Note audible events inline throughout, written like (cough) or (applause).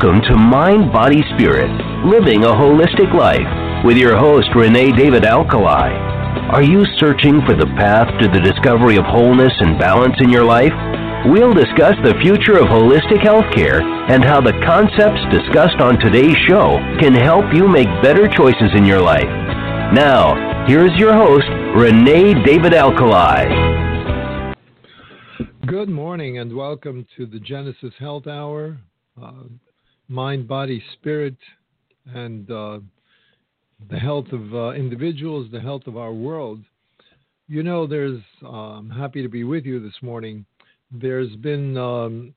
Welcome to Mind, Body, Spirit Living a Holistic Life with your host, Renee David Alkalay. Are you searching for the path to the discovery of wholeness and balance in your life? We'll discuss the future of holistic healthcare and how the concepts discussed on today's show can help you make better choices in your life. Now, here's your host, Renee David Alkalay. Good morning and welcome to the Genesis Health Hour uh, mind, body, spirit, and uh, the health of uh, individuals, the health of our world. You know, there's, I'm happy to be with you this morning. There's been um,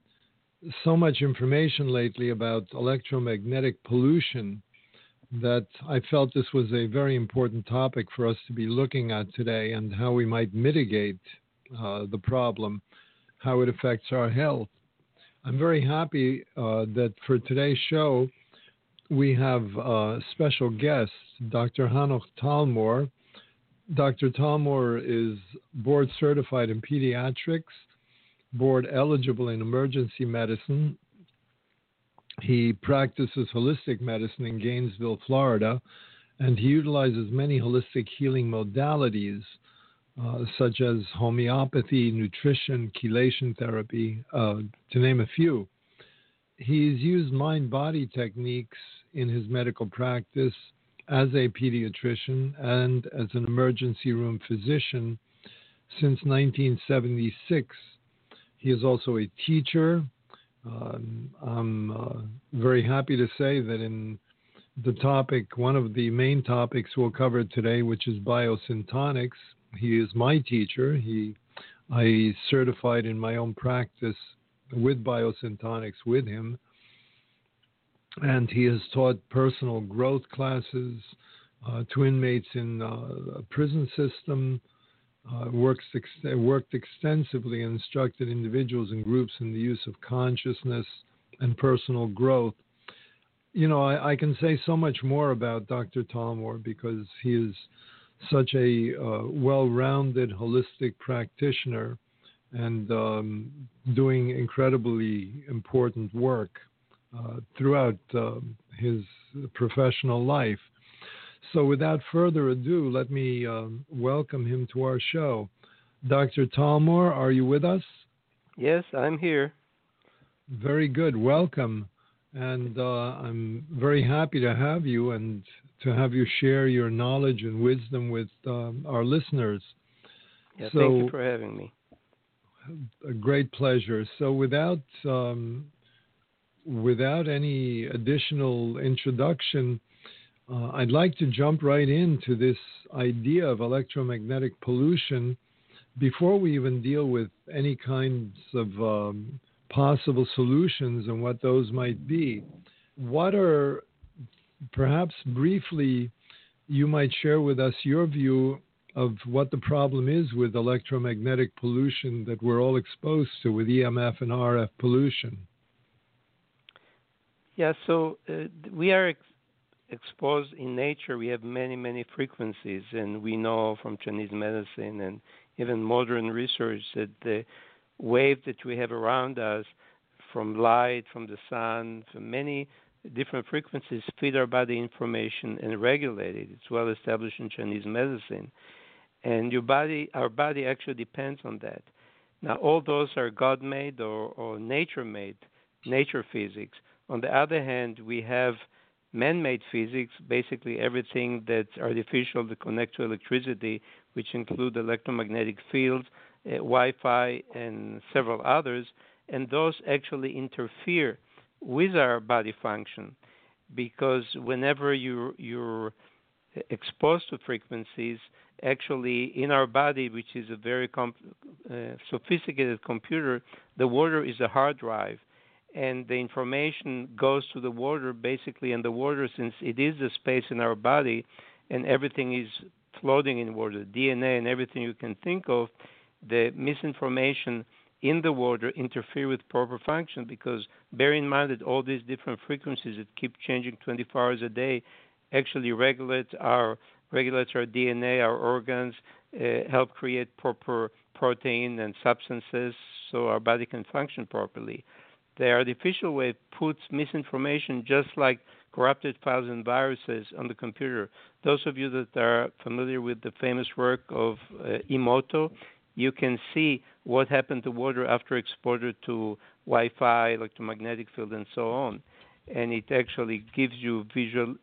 so much information lately about electromagnetic pollution that I felt this was a very important topic for us to be looking at today and how we might mitigate uh, the problem, how it affects our health. I'm very happy uh, that for today's show, we have a special guest, Dr. Hanoch Talmor. Dr. Talmor is board certified in pediatrics, board eligible in emergency medicine. He practices holistic medicine in Gainesville, Florida, and he utilizes many holistic healing modalities uh, such as homeopathy, nutrition, chelation therapy, uh, to name a few. He's used mind body techniques in his medical practice as a pediatrician and as an emergency room physician since 1976. He is also a teacher. Um, I'm uh, very happy to say that in the topic, one of the main topics we'll cover today, which is biosyntonics, he is my teacher. He, I certified in my own practice with biosyntonics with him, and he has taught personal growth classes uh, to inmates in uh, a prison system. Uh, works ex- worked extensively and instructed individuals and groups in the use of consciousness and personal growth. You know, I, I can say so much more about Dr. Talmor because he is such a uh, well rounded, holistic practitioner and um, doing incredibly important work uh, throughout uh, his professional life. So, without further ado, let me um, welcome him to our show. Dr. Talmor, are you with us? Yes, I'm here. Very good. Welcome. And uh, I'm very happy to have you and to have you share your knowledge and wisdom with um, our listeners. Yeah, so, thank you for having me. A great pleasure. So, without um, without any additional introduction, uh, I'd like to jump right into this idea of electromagnetic pollution before we even deal with any kinds of um, possible solutions and what those might be. What are perhaps briefly, you might share with us your view of what the problem is with electromagnetic pollution that we're all exposed to with EMF and RF pollution. Yeah, so uh, we are ex- exposed in nature. We have many, many frequencies, and we know from Chinese medicine and even modern research that the wave that we have around us from light, from the sun, from many different frequencies feed our body information and regulate it. It's well established in Chinese medicine. And your body, our body actually depends on that. Now, all those are God made or, or nature made, nature physics. On the other hand, we have man made physics, basically everything that's artificial to connect to electricity, which include electromagnetic fields, uh, Wi Fi, and several others. And those actually interfere with our body function because whenever you you're exposed to frequencies actually in our body which is a very comp- uh, sophisticated computer the water is a hard drive and the information goes to the water basically and the water since it is the space in our body and everything is floating in water dna and everything you can think of the misinformation in the water interfere with proper function because bear in mind that all these different frequencies that keep changing 24 hours a day actually regulate our regulates our DNA, our organs, uh, help create proper protein and substances so our body can function properly. the artificial wave puts misinformation just like corrupted files and viruses on the computer. Those of you that are familiar with the famous work of uh, Emoto, you can see what happened to water after exposure to Wi-Fi, electromagnetic field, and so on. And it actually gives you visual,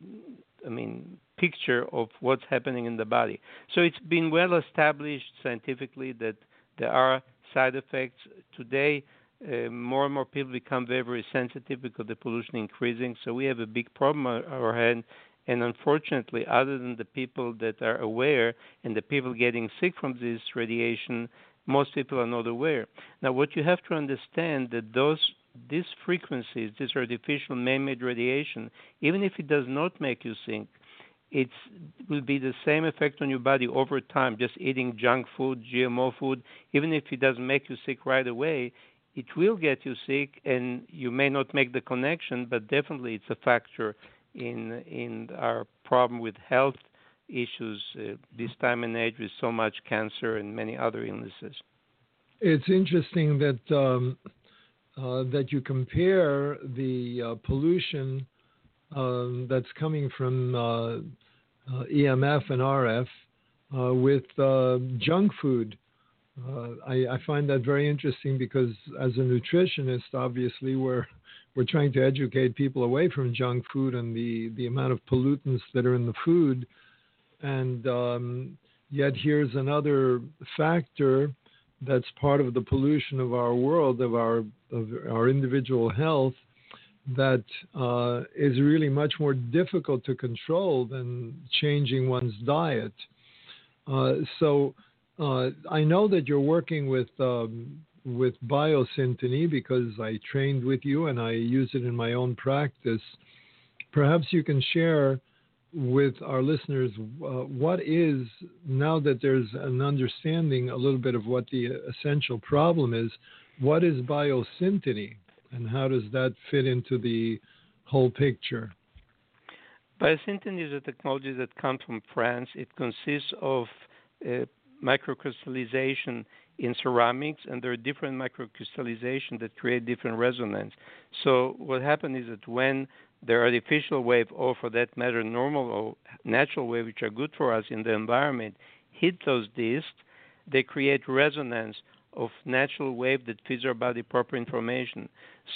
I mean, picture of what's happening in the body. So it's been well established scientifically that there are side effects. Today, uh, more and more people become very, very sensitive because the pollution is increasing. So we have a big problem on our hand. And unfortunately, other than the people that are aware and the people getting sick from this radiation, most people are not aware. Now, what you have to understand that those these frequencies, this artificial man-made radiation, even if it does not make you sick, it will be the same effect on your body over time. Just eating junk food, GMO food, even if it doesn't make you sick right away, it will get you sick, and you may not make the connection, but definitely it's a factor in in our problem with health issues uh, this time and age with so much cancer and many other illnesses. It's interesting that um, uh, that you compare the uh, pollution um, that's coming from uh, uh, EMF and RF uh, with junk food. I, I, find that very interesting because as a nutritionist, obviously we're we're trying to educate people away from junk food and the, the amount of pollutants that are in the food. And um, yet, here's another factor that's part of the pollution of our world, of our of our individual health, that uh, is really much more difficult to control than changing one's diet. Uh, so uh, I know that you're working with um, with biosyntony because I trained with you and I use it in my own practice. Perhaps you can share with our listeners uh, what is now that there's an understanding a little bit of what the essential problem is. What is biosyntony? and how does that fit into the whole picture? Biosyntony is a technology that comes from France. It consists of uh, microcrystallization in ceramics, and there are different microcrystallization that create different resonance. So what happens is that when the artificial wave, or for that matter, normal or natural wave, which are good for us in the environment, hit those discs, they create resonance of natural wave that feeds our body proper information.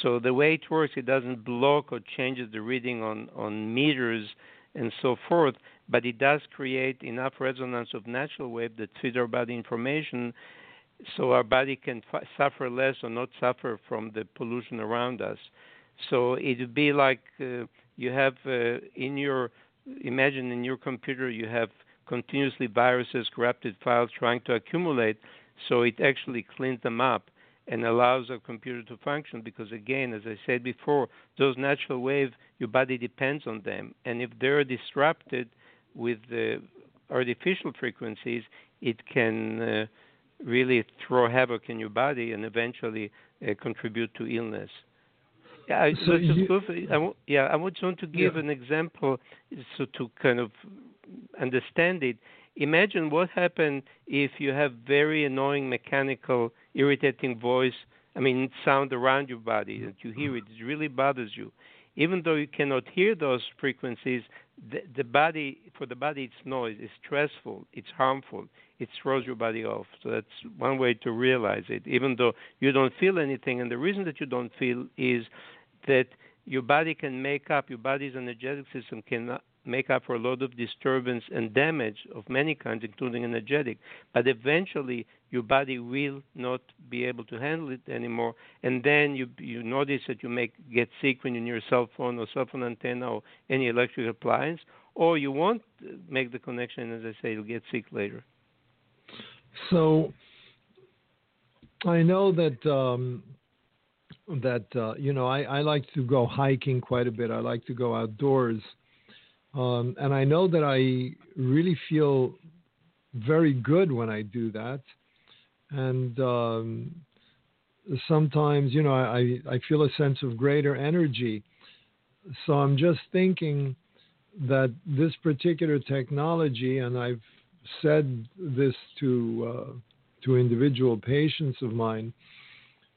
So the way it works, it doesn't block or changes the reading on, on meters and so forth, but it does create enough resonance of natural wave that feeds our body information so our body can f- suffer less or not suffer from the pollution around us. So it would be like uh, you have uh, in your imagine in your computer you have continuously viruses, corrupted files trying to accumulate. So it actually cleans them up and allows our computer to function because again as i said before those natural waves your body depends on them and if they're disrupted with the artificial frequencies it can uh, really throw havoc in your body and eventually uh, contribute to illness. Yeah, so you, I, yeah, I just want to give yeah. an example so to kind of understand it. Imagine what happened if you have very annoying mechanical irritating voice i mean sound around your body that you hear it it really bothers you even though you cannot hear those frequencies the, the body for the body it's noise it's stressful it's harmful it throws your body off. So that's one way to realize it. Even though you don't feel anything and the reason that you don't feel is that your body can make up your body's energetic system can make up for a lot of disturbance and damage of many kinds, including energetic. But eventually, your body will not be able to handle it anymore, and then you you notice that you may get sick when you're near a cell phone or cell phone antenna or any electric appliance, or you won't make the connection. As I say, you'll get sick later. So, I know that. Um, that uh, you know, I, I like to go hiking quite a bit. I like to go outdoors, um, and I know that I really feel very good when I do that. And um, sometimes, you know, I, I feel a sense of greater energy. So I'm just thinking that this particular technology, and I've said this to uh, to individual patients of mine,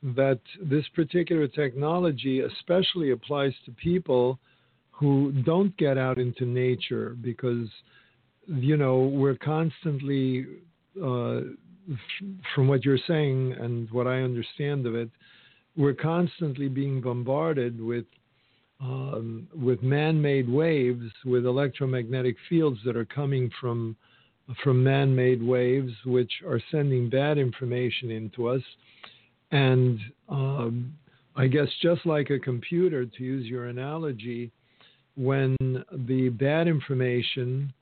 that this particular technology especially applies to people who don't get out into nature because you know we're constantly uh, from what you're saying and what I understand of it, we're constantly being bombarded with um, with man-made waves, with electromagnetic fields that are coming from from man-made waves, which are sending bad information into us. And um, I guess just like a computer, to use your analogy, when the bad information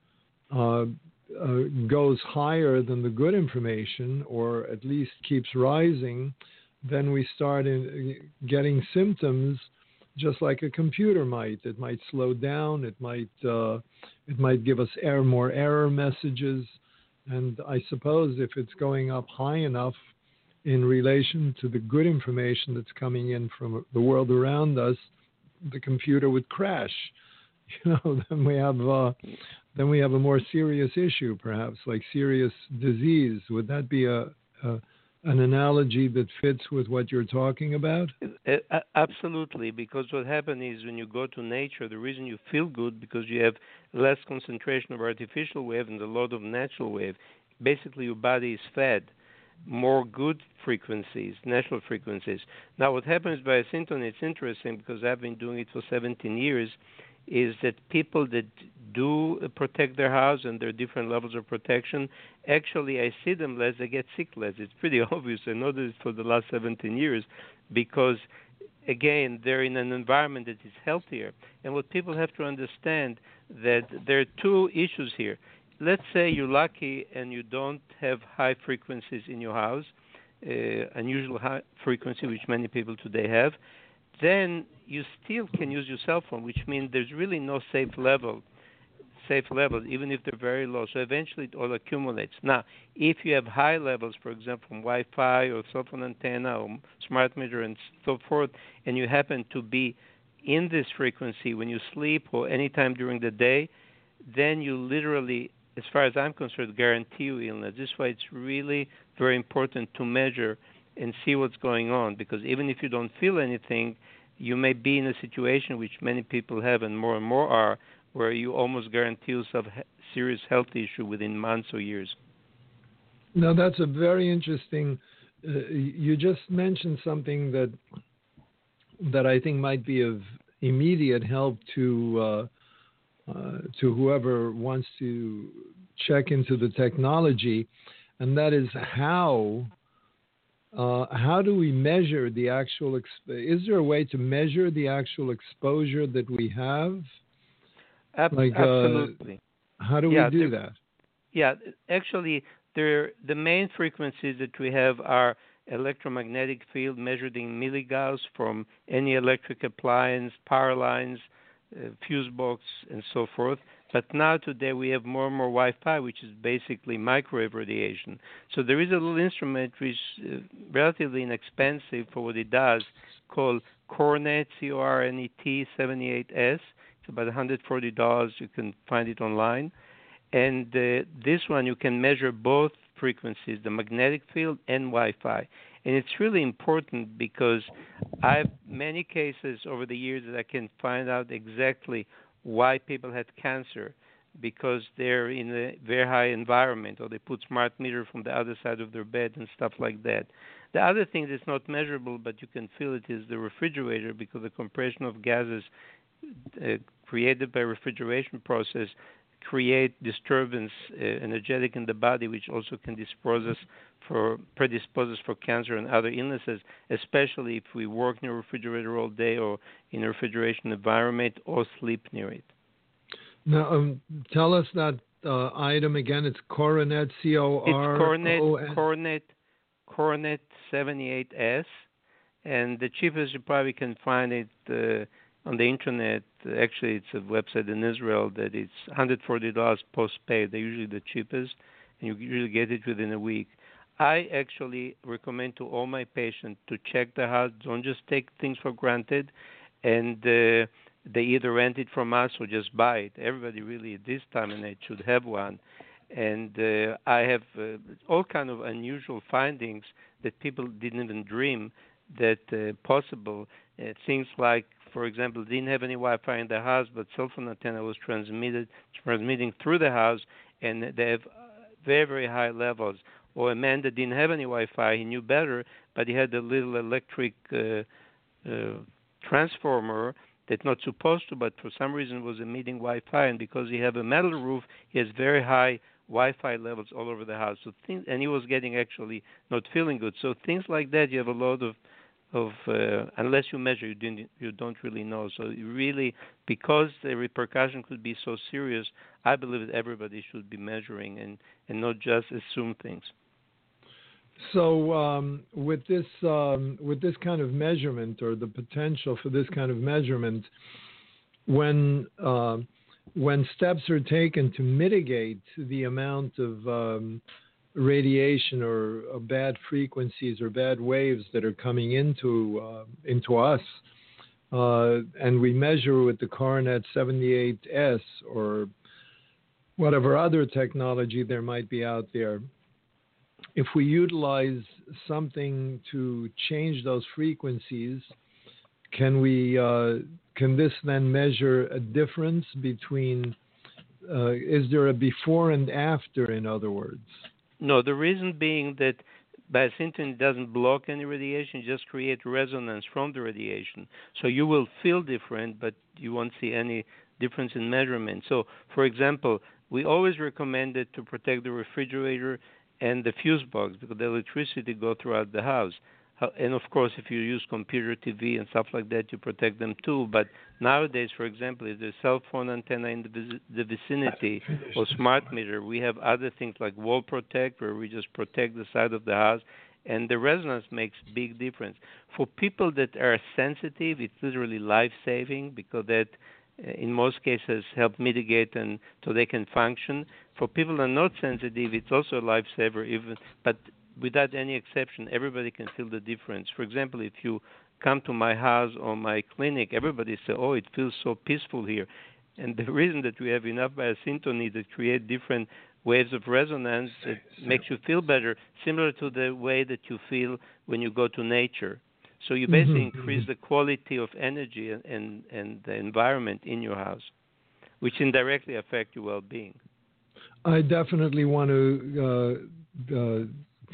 uh, uh, goes higher than the good information, or at least keeps rising, then we start in, getting symptoms just like a computer might. It might slow down. It might uh, it might give us error, more error messages. And I suppose if it's going up high enough in relation to the good information that's coming in from the world around us, the computer would crash. (laughs) You know, then we have uh, then we have a more serious issue, perhaps like serious disease. Would that be a, a an analogy that fits with what you're talking about? Absolutely, because what happens is when you go to nature, the reason you feel good because you have less concentration of artificial wave and a lot of natural wave. Basically, your body is fed more good frequencies, natural frequencies. Now, what happens biosyntony, it's interesting because I've been doing it for 17 years is that people that do protect their house and there are different levels of protection, actually I see them less, they get sick less. It's pretty (laughs) obvious. I know this for the last 17 years because, again, they're in an environment that is healthier. And what people have to understand that there are two issues here. Let's say you're lucky and you don't have high frequencies in your house, uh, unusual high frequency, which many people today have then you still can use your cell phone, which means there's really no safe level, safe levels, even if they're very low. So eventually it all accumulates. Now, if you have high levels, for example, from Wi-Fi or cell phone antenna or smart meter and so forth, and you happen to be in this frequency when you sleep or any time during the day, then you literally, as far as I'm concerned, guarantee you illness. This is why it's really very important to measure and see what's going on because even if you don't feel anything, you may be in a situation which many people have and more and more are where you almost guarantee yourself serious health issue within months or years. Now that's a very interesting. Uh, you just mentioned something that that I think might be of immediate help to uh, to whoever wants to check into the technology, and that is how uh, how do we measure the actual? Exp- is there a way to measure the actual exposure that we have? Ab- like, uh, absolutely. Uh, how do yeah, we do that? Yeah, actually, the main frequencies that we have are electromagnetic field measured in milligauss from any electric appliance, power lines, fuse box, and so forth. But now today we have more and more Wi-Fi, which is basically microwave radiation. So there is a little instrument which is uh, relatively inexpensive for what it does, called Cornet C-O-R-N-E-T 78S. It's about $140. You can find it online. And uh, this one you can measure both frequencies, the magnetic field and Wi-Fi. And it's really important because I have many cases over the years that I can find out exactly why people had cancer because they're in a very high environment or they put smart meter from the other side of their bed and stuff like that. The other thing that's not measurable but you can feel it is the refrigerator because the compression of gases uh, created by refrigeration process create disturbance uh, energetic in the body which also can dispose us for predispose us for cancer and other illnesses especially if we work near a refrigerator all day or in a refrigeration environment or sleep near it. Now um, tell us that uh, item again. It's coronet c o r it's coronet coronet coronet 78s and the cheapest you probably can find it uh, on the internet. Actually, it's a website in Israel that it's $140 postpaid. They're usually the cheapest, and you usually get it within a week. I actually recommend to all my patients to check the house. Don't just take things for granted, and uh, they either rent it from us or just buy it. Everybody really at this time and age should have one. And uh, I have uh, all kind of unusual findings that people didn't even dream that uh, possible. Uh, things like, for example, didn't have any Wi-Fi in the house, but cell phone antenna was transmitted transmitting through the house, and they have very very high levels. Or a man that didn't have any Wi-Fi, he knew better, but he had a little electric uh, uh, transformer that's not supposed to, but for some reason was emitting Wi-Fi, and because he have a metal roof, he has very high Wi-Fi levels all over the house. So things, and he was getting actually not feeling good. So things like that, you have a lot of of uh, unless you measure, you didn't you don't really know. So really, because the repercussion could be so serious, I believe that everybody should be measuring and and not just assume things. So um, with this um, with this kind of measurement or the potential for this kind of measurement, when uh, when steps are taken to mitigate the amount of um, radiation or bad frequencies or bad waves that are coming into uh, into us, uh, and we measure with the Coronet 78S or whatever other technology there might be out there if we utilize something to change those frequencies, can we uh, can this then measure a difference between? Uh, is there a before and after? In other words, no. The reason being that biosyntony doesn't block any radiation, just create resonance from the radiation. So you will feel different, but you won't see any difference in measurement. So, for example, we always recommend it to protect the refrigerator and the fuse box because the electricity go throughout the house. And of course, if you use computer, TV, and stuff like that, you protect them too. But nowadays, for example, if there's cell phone antenna in the, the vicinity or smart meter, we have other things like wall protect, where we just protect the side of the house, and the resonance makes big difference. For people that are sensitive, it's literally life saving because that in most cases help mitigate and so they can function. For people that are not sensitive, it's also a lifesaver. Even but without any exception, everybody can feel the difference. For example, if you come to my house or my clinic, everybody say, "Oh, it feels so peaceful here." And the (laughs) reason that we have enough biosyntony that create different waves of resonance that makes you feel better, similar to the way that you feel when you go to nature. So you basically mm-hmm. increase mm-hmm. the quality of energy and, and, and the environment in your house, which indirectly affect your well-being. I definitely want to uh, uh,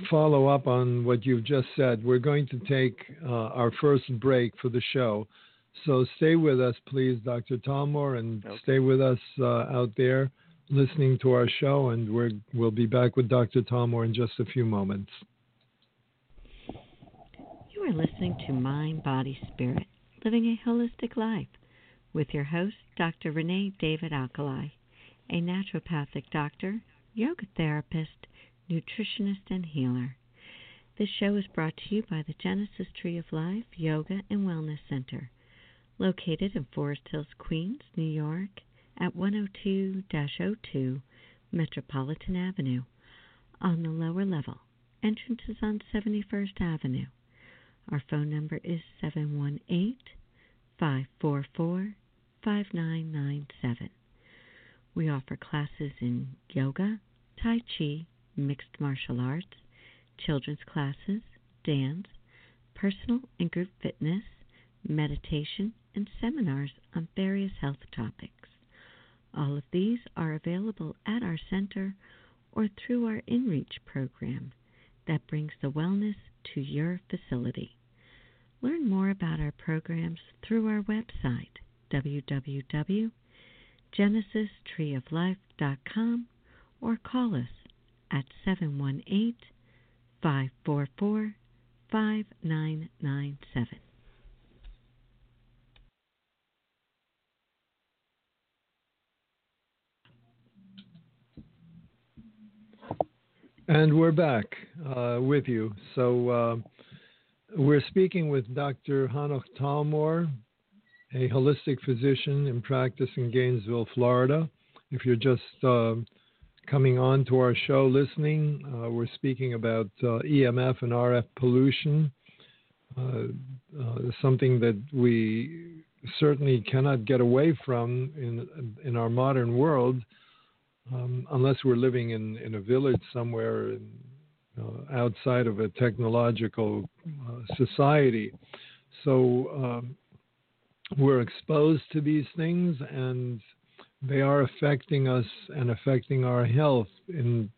follow up on what you've just said. We're going to take uh, our first break for the show. So stay with us, please, Dr. Talmor, and okay. stay with us uh, out there listening to our show. And we will be back with Dr. Talmor in just a few moments. You are listening to Mind, Body, Spirit, Living a Holistic Life with your host, Dr. Renee David Alkalay, a naturopathic doctor, yoga therapist, nutritionist, and healer. This show is brought to you by the Genesis Tree of Life Yoga and Wellness Center, located in Forest Hills, Queens, New York, at 102 02 Metropolitan Avenue. On the lower level, entrance is on 71st Avenue. Our phone number is 718 544 5997. We offer classes in yoga, Tai Chi, mixed martial arts, children's classes, dance, personal and group fitness, meditation, and seminars on various health topics. All of these are available at our center or through our InReach program that brings the wellness to your facility. Learn more about our programs through our website, www.genesistreeoflife.com, or call us at 718 544 5997. And we're back uh, with you. So, uh, we're speaking with Dr. Hanoch Talmor, a holistic physician in practice in Gainesville, Florida. If you're just uh, coming on to our show listening, uh, we're speaking about uh, EMF and RF pollution, uh, uh, something that we certainly cannot get away from in, in our modern world um, unless we're living in, in a village somewhere in uh, outside of a technological society. So um, we're exposed to these things, and they are affecting us and affecting our health in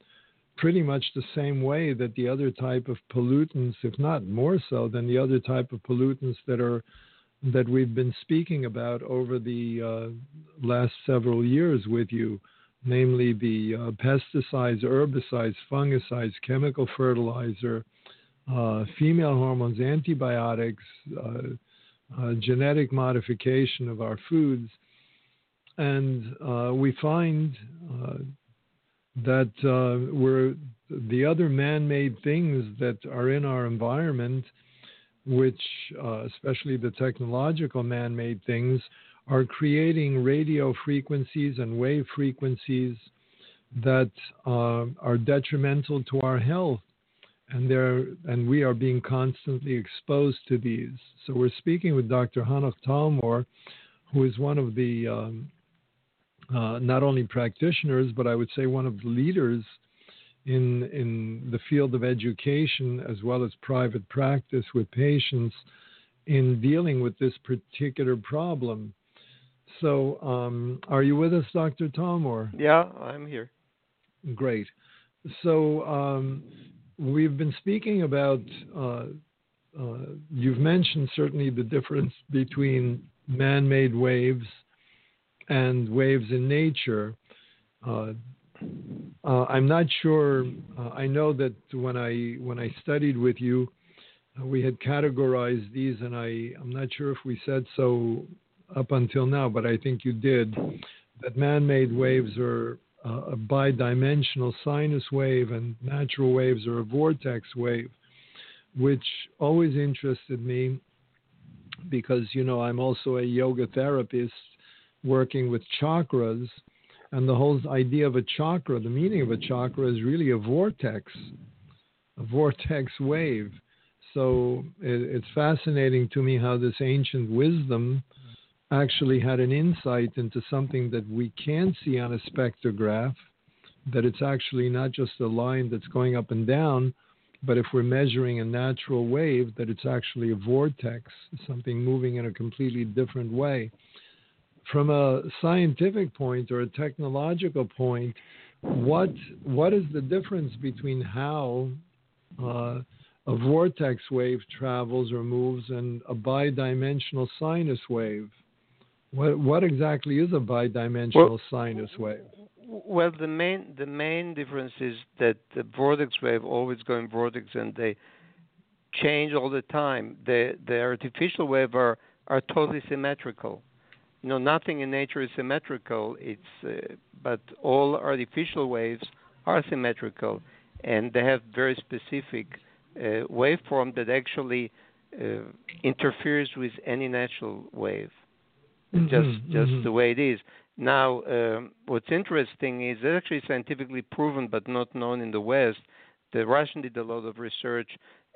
pretty much the same way that the other type of pollutants, if not more so than the other type of pollutants that are that we've been speaking about over the uh, last several years with you, namely the uh, pesticides, herbicides, fungicides, chemical fertilizer, uh, female hormones, antibiotics, uh, uh, genetic modification of our foods. And uh, we find that we're the other man made things that are in our environment which, uh, especially the technological man made things, are creating radio frequencies and wave frequencies that uh, are detrimental to our health. And, and we are being constantly exposed to these. So we're speaking with Dr. Hanoch Talmor, who is one of the um, uh, not only practitioners, but I would say one of the leaders in in the field of education as well as private practice with patients in dealing with this particular problem. So, um, are you with us, Dr. Talmor? Yeah, I'm here. Great. So, um, we've been speaking about. Uh, uh, you've mentioned certainly the difference between man-made waves and waves in nature. Uh, uh, I'm not sure. Uh, I know that when I when I studied with you, uh, we had categorized these, and I I'm not sure if we said so up until now, but I think you did. That man-made waves are a bidimensional sinus wave, and natural waves are a vortex wave, which always interested me because you know I'm also a yoga therapist working with chakras and the whole idea of a chakra, the meaning of a chakra is really a vortex, a vortex wave. So it, it's fascinating to me how this ancient wisdom actually had an insight into something that we can see on a spectrograph, that it's actually not just a line that's going up and down, but if we're measuring a natural wave, that it's actually a vortex, something moving in a completely different way from a scientific point or a technological point, what what is the difference between how uh, a vortex wave travels or moves and a bidimensional sinus wave? What what exactly is a bidimensional well, sinus wave? Well, the main the main difference is that the vortex wave always going vortex and they change all the time. The the artificial wave are are totally symmetrical you know nothing in nature is symmetrical. It's uh, but all artificial waves are symmetrical and they have very specific uh, waveform that actually uh, interferes with any natural wave. Mm-hmm, just just mm-hmm. the way it is. Now um, what's interesting is it's actually scientifically proven but not known in the west. The russian did a lot of research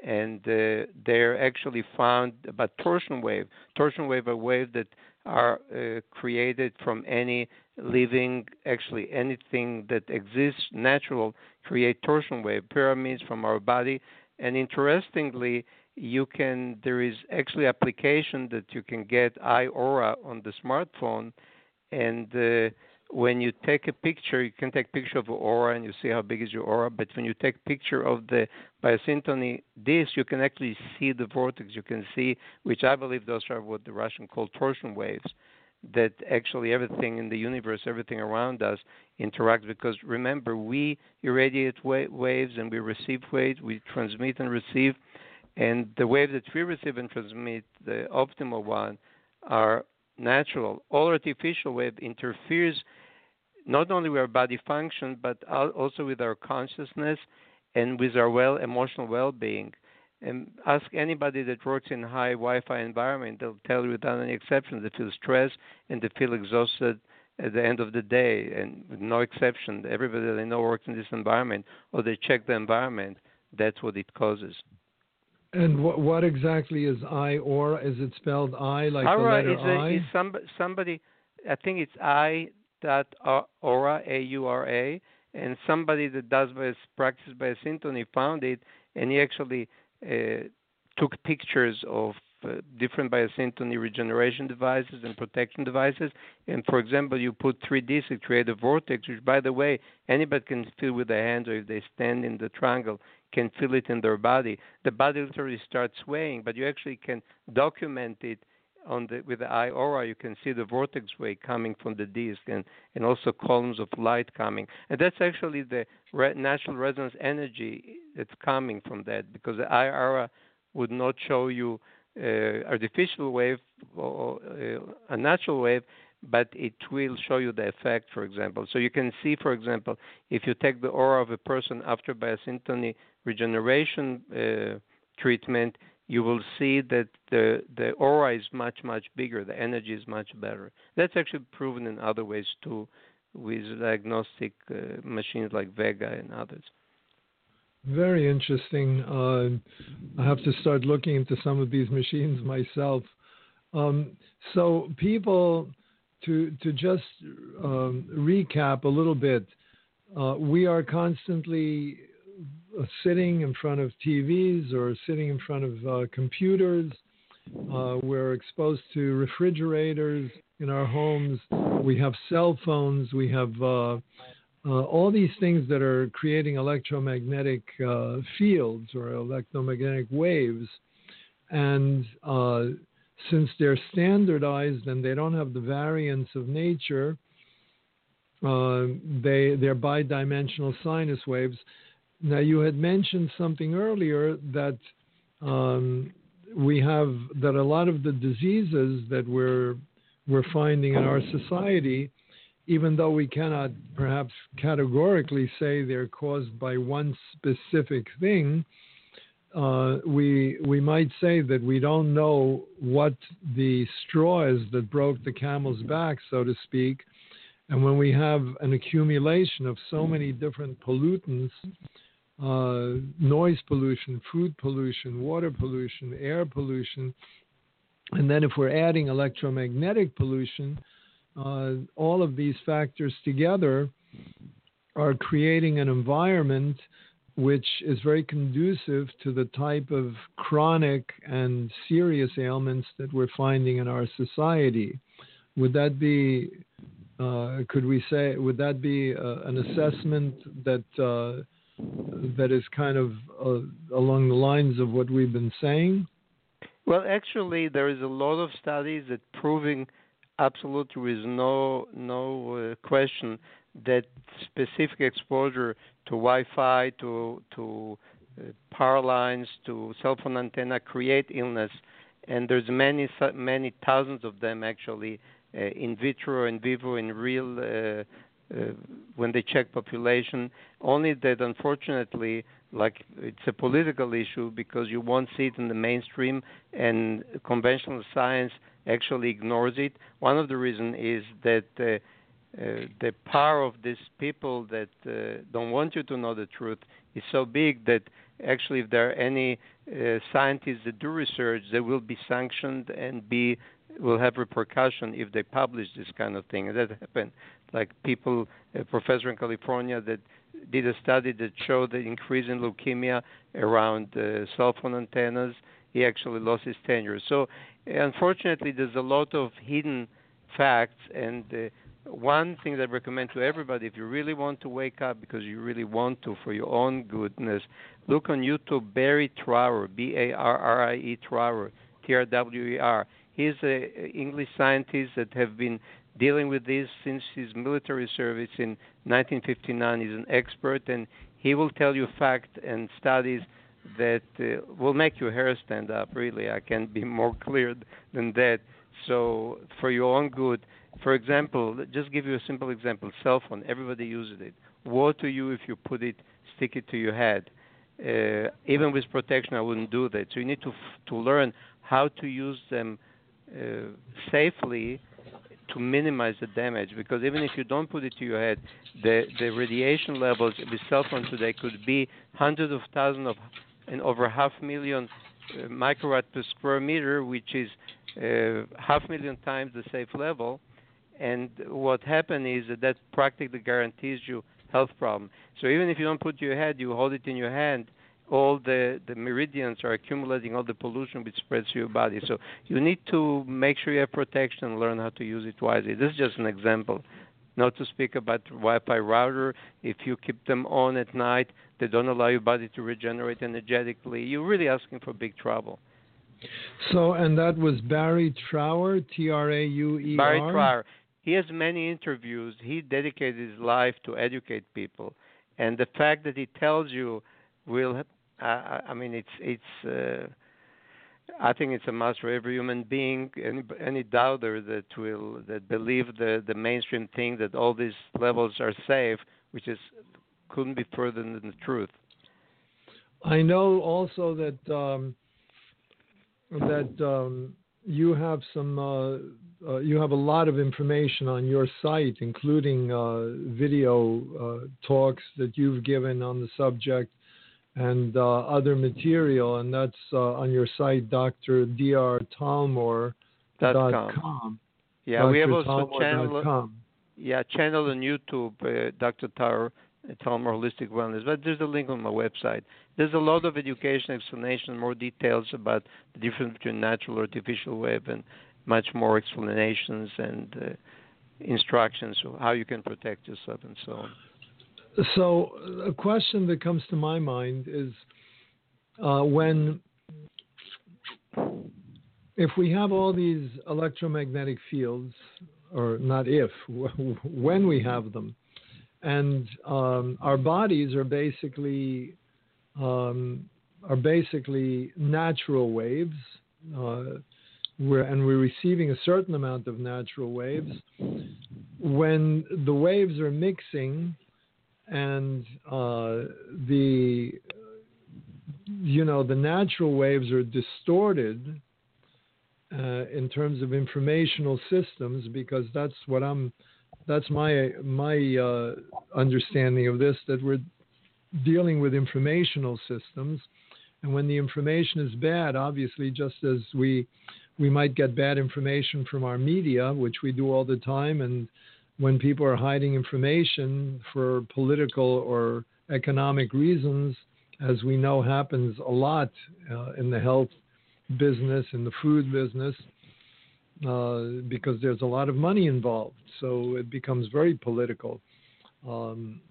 and uh, they actually found about torsion wave torsion wave a wave that are uh, created from any living, actually anything that exists natural, create torsion wave pyramids from our body. And interestingly, you can there is actually application that you can get iAura on the smartphone, and uh, when you take a picture, you can take picture of aura and you see how big is your aura. But when you take picture of the biosyntony disk, you can actually see the vortex. You can see, which I believe those are what the Russian call torsion waves. That actually everything in the universe, everything around us interacts. Because remember, we irradiate wa- waves and we receive waves. We transmit and receive, and the wave that we receive and transmit, the optimal one, are natural. All artificial wave interferes not only with our body function, but also with our consciousness and with our well emotional well-being. And ask anybody that works in high Wi-Fi environment; they'll tell you without any exception they feel stressed and they feel exhausted at the end of the day, and with no exception, everybody they know works in this environment, or they check the environment. That's what it causes. And what, what exactly is I or? Is it spelled I like Aura the letter is a, I? Is somebody, somebody, I think it's I dot aura a u r a, and somebody that does by practice biosyntony found it, and he actually uh, took pictures of uh, different biosyntony regeneration devices and protection devices. And for example, you put 3D to create a vortex, which, by the way, anybody can feel with their hands or if they stand in the triangle can feel it in their body. The body literally starts swaying, but you actually can document it on the with the eye aura. You can see the vortex wave coming from the disc and and also columns of light coming. And that's actually the re- natural resonance energy that's coming from that because the eye aura would not show you uh, artificial wave or uh, a natural wave, but it will show you the effect, for example. So you can see, for example, if you take the aura of a person after biosyntony regeneration uh, treatment, you will see that the the aura is much much bigger. The energy is much better. That's actually proven in other ways too, with diagnostic uh, machines like Vega and others. Very interesting. Uh, I have to start looking into some of these machines myself. Um, so, people, to to just um, recap a little bit, uh, we are constantly sitting in front of TVs or sitting in front of uh, computers. Uh, we're exposed to refrigerators in our homes. We have cell phones. We have uh, uh, all these things that are creating electromagnetic uh, fields or electromagnetic waves. And uh, since they're standardized and they don't have the variance of nature, they, they're bidimensional sinus waves. Now, you had mentioned something earlier that um, we have that a lot of the diseases that we're we're finding in our society even though we cannot perhaps categorically say they're caused by one specific thing, uh, we we might say that we don't know what the straw is that broke the camel's back, so to speak. And when we have an accumulation of so many different pollutants, uh, noise pollution, food pollution, water pollution, air pollution, and then if we're adding electromagnetic pollution, uh, all of these factors together are creating an environment which is very conducive to the type of chronic and serious ailments that we're finding in our society. Would that be, uh, could we say, would that be uh, an assessment that uh, that is kind of uh, along the lines of what we've been saying? Well, actually, there is a lot of studies that proving absolutely with no no uh, question that specific exposure to Wi-Fi, to to uh, power lines, to cell phone antenna create illness, and there's many many thousands of them actually uh, in vitro in vivo in real. Uh, when they check population, only that unfortunately, like it's a political issue because you won't see it in the mainstream, and conventional science actually ignores it. One of the reasons is that uh, uh, the power of these people that uh, don't want you to know the truth is so big that actually, if there are any uh, scientists that do research, they will be sanctioned and be will have repercussion if they publish this kind of thing. That happened. Like people, a professor in California that did a study that showed the increase in leukemia around uh, cell phone antennas. He actually lost his tenure. So unfortunately, there's a lot of hidden facts. And uh, one thing that I recommend to everybody, if you really want to wake up because you really want to for your own goodness, look on YouTube Barrie Trower, B-A-R-R-I-E Trower, T-R-W-E-R. He's an English scientist that have been dealing with this since his military service in 1959. He's an expert, and he will tell you facts and studies that uh, will make your hair stand up. Really, I can't be more (laughs) clear than that. So, for your own good, for example, just give you a simple example: cell phone. Everybody uses it. Woe to you if you put it, stick it to your head. Uh, even with protection, I wouldn't do that. So you need to f- to learn how to use them uh, safely to minimize the damage. Because even if you don't put it to your head, the the radiation levels with cell phone today could be hundreds of thousands of and over half million uh, microwatts per square meter, which is uh, half million times the safe level. And what happens is that, that practically guarantees you health problem. So even if you don't put your head, you hold it in your hand, all the, the meridians are accumulating all the pollution which spreads to your body. So you need to make sure you have protection and learn how to use it wisely. This is just an example. Not to speak about Wi-Fi router. If you keep them on at night, they don't allow your body to regenerate energetically. You're really asking for big trouble. So, and that was Barrie Trower, T R A U E R. Barrie Trower. He has many interviews. He dedicated his life to educate people, and the fact that he tells you will, uh, I mean, it's it's. Uh, I think it's a must for every human being. Any, any doubter that will that believe the the mainstream thing that all these levels are safe, which is couldn't be further than the truth. I know also that um, that um, you have some uh, uh, you have a lot of information on your site, including uh, video uh, talks that you've given on the subject and uh, other material, and that's uh, on your site, drdrtalmor.com. Yeah, we have also channel. Yeah, channel on YouTube, Dr. Tower Talmor Holistic Wellness. But there's a link on my website. There's a lot of education, explanation, more details about the difference between natural, artificial wave, and much more explanations and uh, instructions of how you can protect yourself and so on. So, a question that comes to my mind is uh, when, if we have all these electromagnetic fields, or not if, (laughs) when we have them, and um, our bodies are basically um, are basically natural waves. Uh, we're, and we're receiving a certain amount of natural waves. When the waves are mixing, and uh, the you know the natural waves are distorted uh, in terms of informational systems because that's what I'm that's my my uh, understanding of this that we're dealing with informational systems. And when the information is bad obviously just as we we might get bad information from our media which we do all the time and when people are hiding information for political or economic reasons as we know happens a lot uh, in the health business in the food business uh, because there's a lot of money involved. So it becomes very political. Um,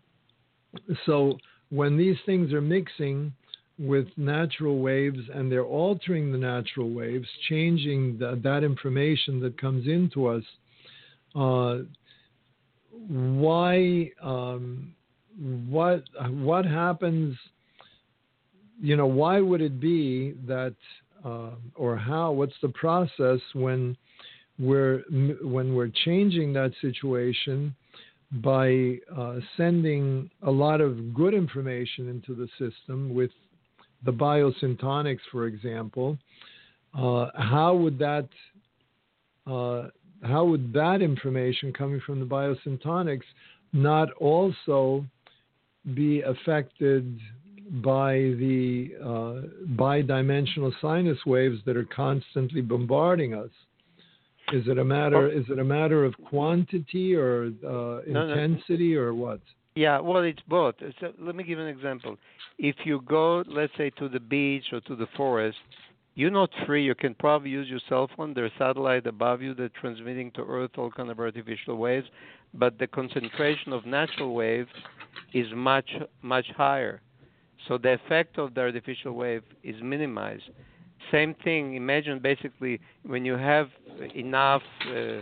so when these things are mixing with natural waves and they're altering the natural waves, changing the, that information that comes into us, uh, why, um, what, what happens? You know, why would it be that, uh, or how? What's the process when we're when we're changing that situation by uh, sending a lot of good information into the system with the biosyntonics, for example, uh, how would that uh, how would that information coming from the biosyntonics not also be affected by the uh, bidimensional sinus waves that are constantly bombarding us? Is it a matter? Is it a matter of quantity or uh, intensity or what? Yeah, well, it's both. So let me give an example. If you go, let's say, to the beach or to the forest, you're not free. You can probably use your cell phone. There's satellite above you that's transmitting to Earth all kind of artificial waves, but the concentration of natural waves is much much higher. So the effect of the artificial wave is minimized. Same thing. Imagine basically when you have enough uh,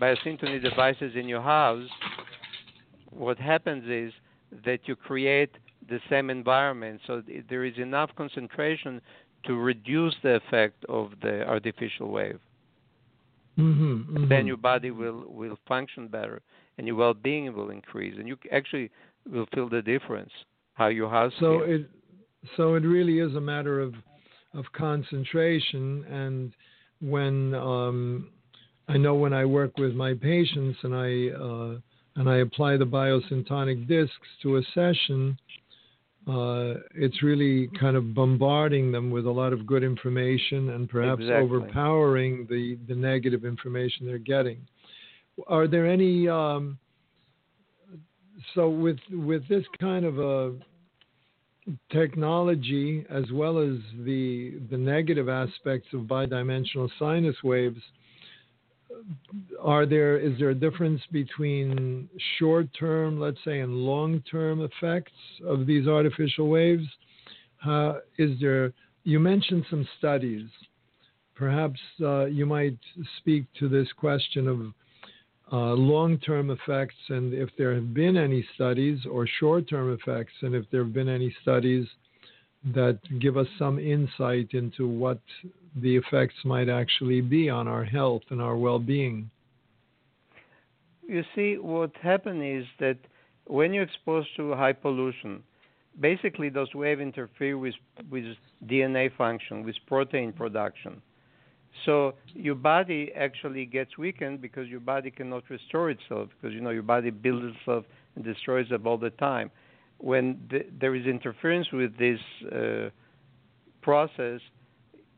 biosyntony devices in your house, what happens is that you create the same environment. So there is enough concentration to reduce the effect of the artificial wave. Mm-hmm, mm-hmm. Then your body will will function better, and your well-being will increase, and you actually will feel the difference how your house. So feels. it so it really is a matter of of concentration. And when um, I know when I work with my patients and I uh, and I apply the biosyntonic discs to a session, uh, it's really kind of bombarding them with a lot of good information and perhaps exactly. overpowering the, the negative information they're getting. Are there any um, so with with this kind of a technology as well as the the negative aspects of bidimensional sinus waves are there is there a difference between short term let's say and long term effects of these artificial waves? Uh, is there you mentioned some studies. Perhaps uh, you might speak to this question of uh, long term effects and if there have been any studies or short term effects, and if there have been any studies that give us some insight into what the effects might actually be on our health and our well being. You see, what happens is that when you're exposed to high pollution, basically those waves interfere with, with DNA function, with protein production. So your body actually gets weakened because your body cannot restore itself because you know your body builds itself and destroys itself all the time. When the, there is interference with this uh, process,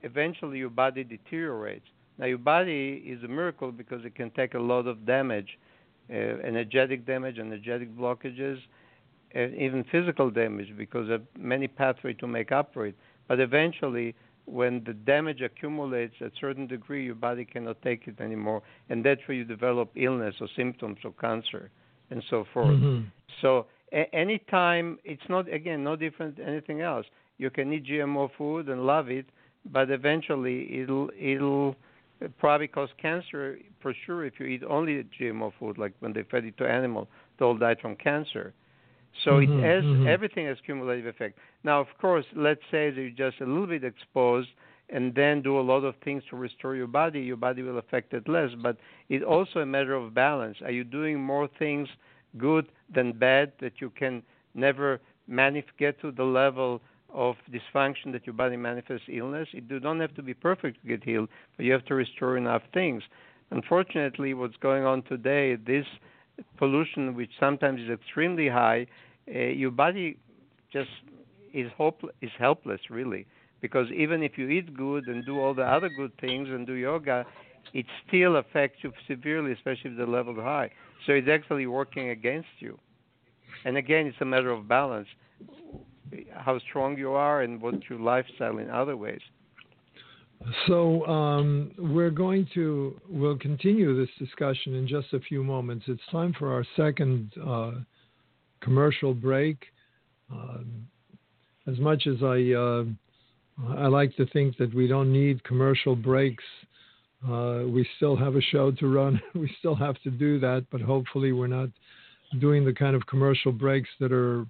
eventually your body deteriorates. Now your body is a miracle because it can take a lot of damage, uh, energetic damage, energetic blockages, and even physical damage because of many pathways to make up for it. But eventually when the damage accumulates at a certain degree, your body cannot take it anymore, and that's where you develop illness or symptoms of cancer and so forth. Mm-hmm. So a- anytime it's not again no different than anything else. You can eat GMO food and love it, but eventually it'll it'll probably cause cancer for sure if you eat only GMO food, like when they fed it to animals, they all died from cancer. So mm-hmm, it has mm-hmm. everything has cumulative effect. Now, of course, let's say that you're just a little bit exposed and then do a lot of things to restore your body, your body will affect it less. But it's also a matter of balance. Are you doing more things good than bad that you can never manif- get to the level of dysfunction that your body manifests illness? You don't have to be perfect to get healed, but you have to restore enough things. Unfortunately, what's going on today, this pollution, which sometimes is extremely high, uh, your body just is hope is helpless really because even if you eat good and do all the other good things and do yoga, it still affects you severely, especially if the level is high. So it's actually working against you. And again, it's a matter of balance, how strong you are and what your lifestyle in other ways. So um, we're going to we'll continue this discussion in just a few moments. It's time for our second uh, commercial break. Uh, as much as I uh, I like to think that we don't need commercial breaks, uh, we still have a show to run. (laughs) we still have to do that, but hopefully we're not doing the kind of commercial breaks that are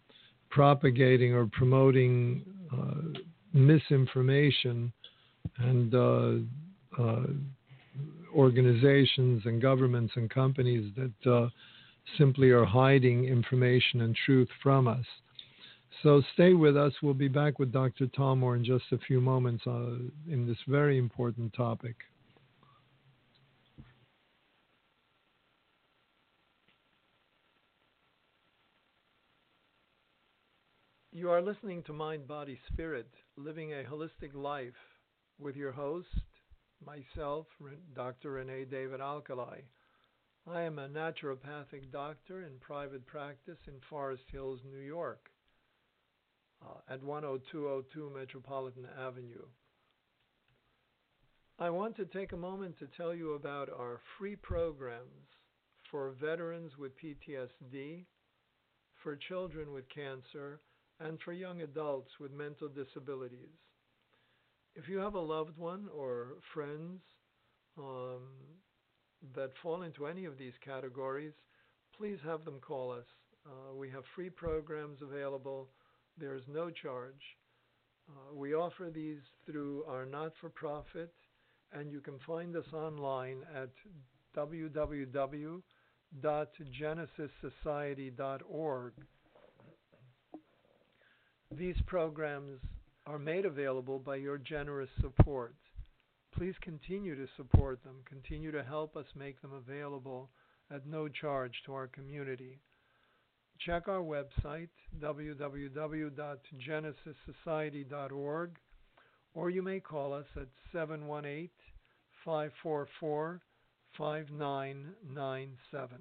propagating or promoting uh, misinformation and uh, uh, organizations and governments and companies that uh, simply are hiding information and truth from us. So stay with us. We'll be back with Dr. Talmor in just a few moments uh, in this very important topic. You are listening to Mind, Body, Spirit, living a holistic life with your host, myself, Dr. Renee David Alkalay. I am a naturopathic doctor in private practice in Forest Hills, New York, uh, at 10202 Metropolitan Avenue. I want to take a moment to tell you about our free programs for veterans with PTSD, for children with cancer, and for young adults with mental disabilities. If you have a loved one or friends um, that fall into any of these categories, please have them call us. Uh, we have free programs available. There's no charge. Uh, we offer these through our not for profit, and you can find us online at www.genesissociety.org. These programs are made available by your generous support. Please continue to support them, continue to help us make them available at no charge to our community. Check our website, www.genesissociety.org, or you may call us at 718 544 5997.